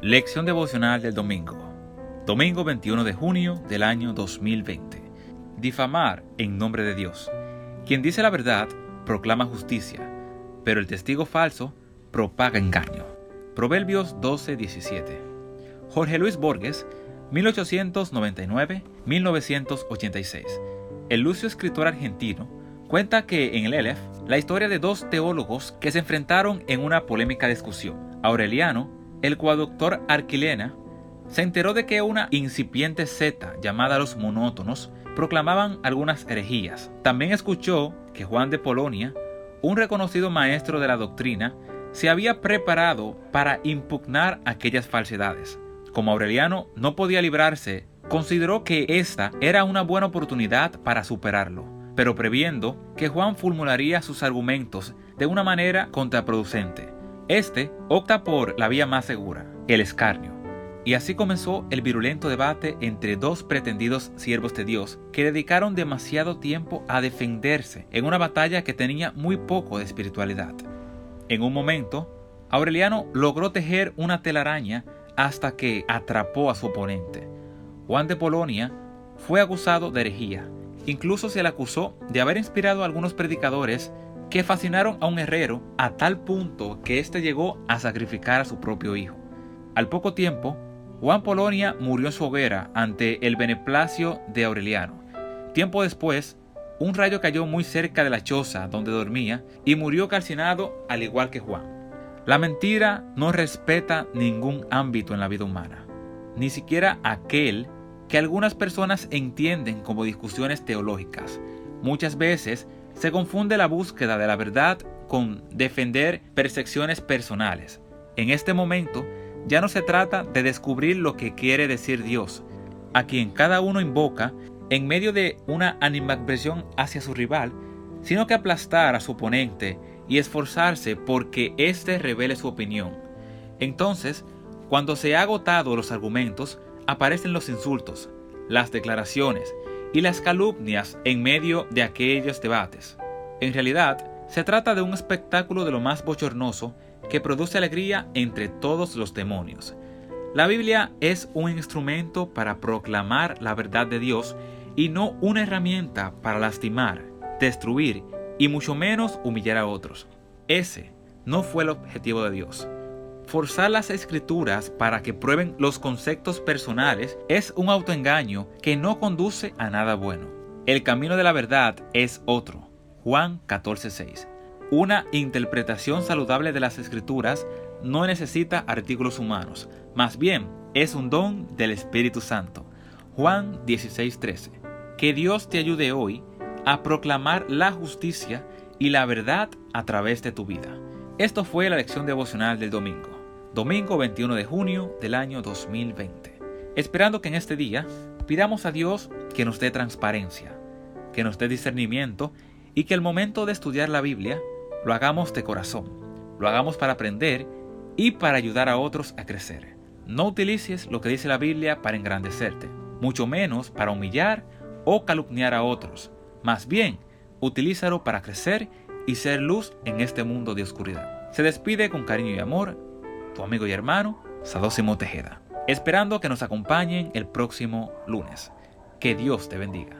Lección devocional del domingo. Domingo 21 de junio del año 2020. Difamar en nombre de Dios. Quien dice la verdad proclama justicia, pero el testigo falso propaga engaño. Proverbios 12:17. Jorge Luis Borges, 1899-1986. El lucio escritor argentino cuenta que en el Elef la historia de dos teólogos que se enfrentaron en una polémica discusión. Aureliano el coaductor Arquilena se enteró de que una incipiente secta llamada los monótonos proclamaban algunas herejías. También escuchó que Juan de Polonia, un reconocido maestro de la doctrina, se había preparado para impugnar aquellas falsedades. Como Aureliano no podía librarse, consideró que esta era una buena oportunidad para superarlo, pero previendo que Juan formularía sus argumentos de una manera contraproducente. Este opta por la vía más segura, el escarnio. Y así comenzó el virulento debate entre dos pretendidos siervos de Dios que dedicaron demasiado tiempo a defenderse en una batalla que tenía muy poco de espiritualidad. En un momento, Aureliano logró tejer una telaraña hasta que atrapó a su oponente. Juan de Polonia fue acusado de herejía. Incluso se le acusó de haber inspirado a algunos predicadores que fascinaron a un herrero a tal punto que éste llegó a sacrificar a su propio hijo. Al poco tiempo, Juan Polonia murió en su hoguera ante el beneplacio de Aureliano. Tiempo después, un rayo cayó muy cerca de la choza donde dormía y murió calcinado al igual que Juan. La mentira no respeta ningún ámbito en la vida humana, ni siquiera aquel que algunas personas entienden como discusiones teológicas. Muchas veces se confunde la búsqueda de la verdad con defender percepciones personales. En este momento ya no se trata de descubrir lo que quiere decir Dios, a quien cada uno invoca en medio de una animadversión hacia su rival, sino que aplastar a su oponente y esforzarse porque éste revele su opinión. Entonces, cuando se ha agotado los argumentos, aparecen los insultos, las declaraciones, y las calumnias en medio de aquellos debates. En realidad, se trata de un espectáculo de lo más bochornoso que produce alegría entre todos los demonios. La Biblia es un instrumento para proclamar la verdad de Dios y no una herramienta para lastimar, destruir y mucho menos humillar a otros. Ese no fue el objetivo de Dios. Forzar las escrituras para que prueben los conceptos personales es un autoengaño que no conduce a nada bueno. El camino de la verdad es otro. Juan 14:6. Una interpretación saludable de las escrituras no necesita artículos humanos, más bien es un don del Espíritu Santo. Juan 16:13. Que Dios te ayude hoy a proclamar la justicia y la verdad a través de tu vida. Esto fue la lección devocional del domingo domingo 21 de junio del año 2020. Esperando que en este día pidamos a Dios que nos dé transparencia, que nos dé discernimiento y que el momento de estudiar la Biblia lo hagamos de corazón, lo hagamos para aprender y para ayudar a otros a crecer. No utilices lo que dice la Biblia para engrandecerte, mucho menos para humillar o calumniar a otros. Más bien, utilízalo para crecer y ser luz en este mundo de oscuridad. Se despide con cariño y amor tu amigo y hermano, Sadósimo Tejeda. Esperando que nos acompañen el próximo lunes. Que Dios te bendiga.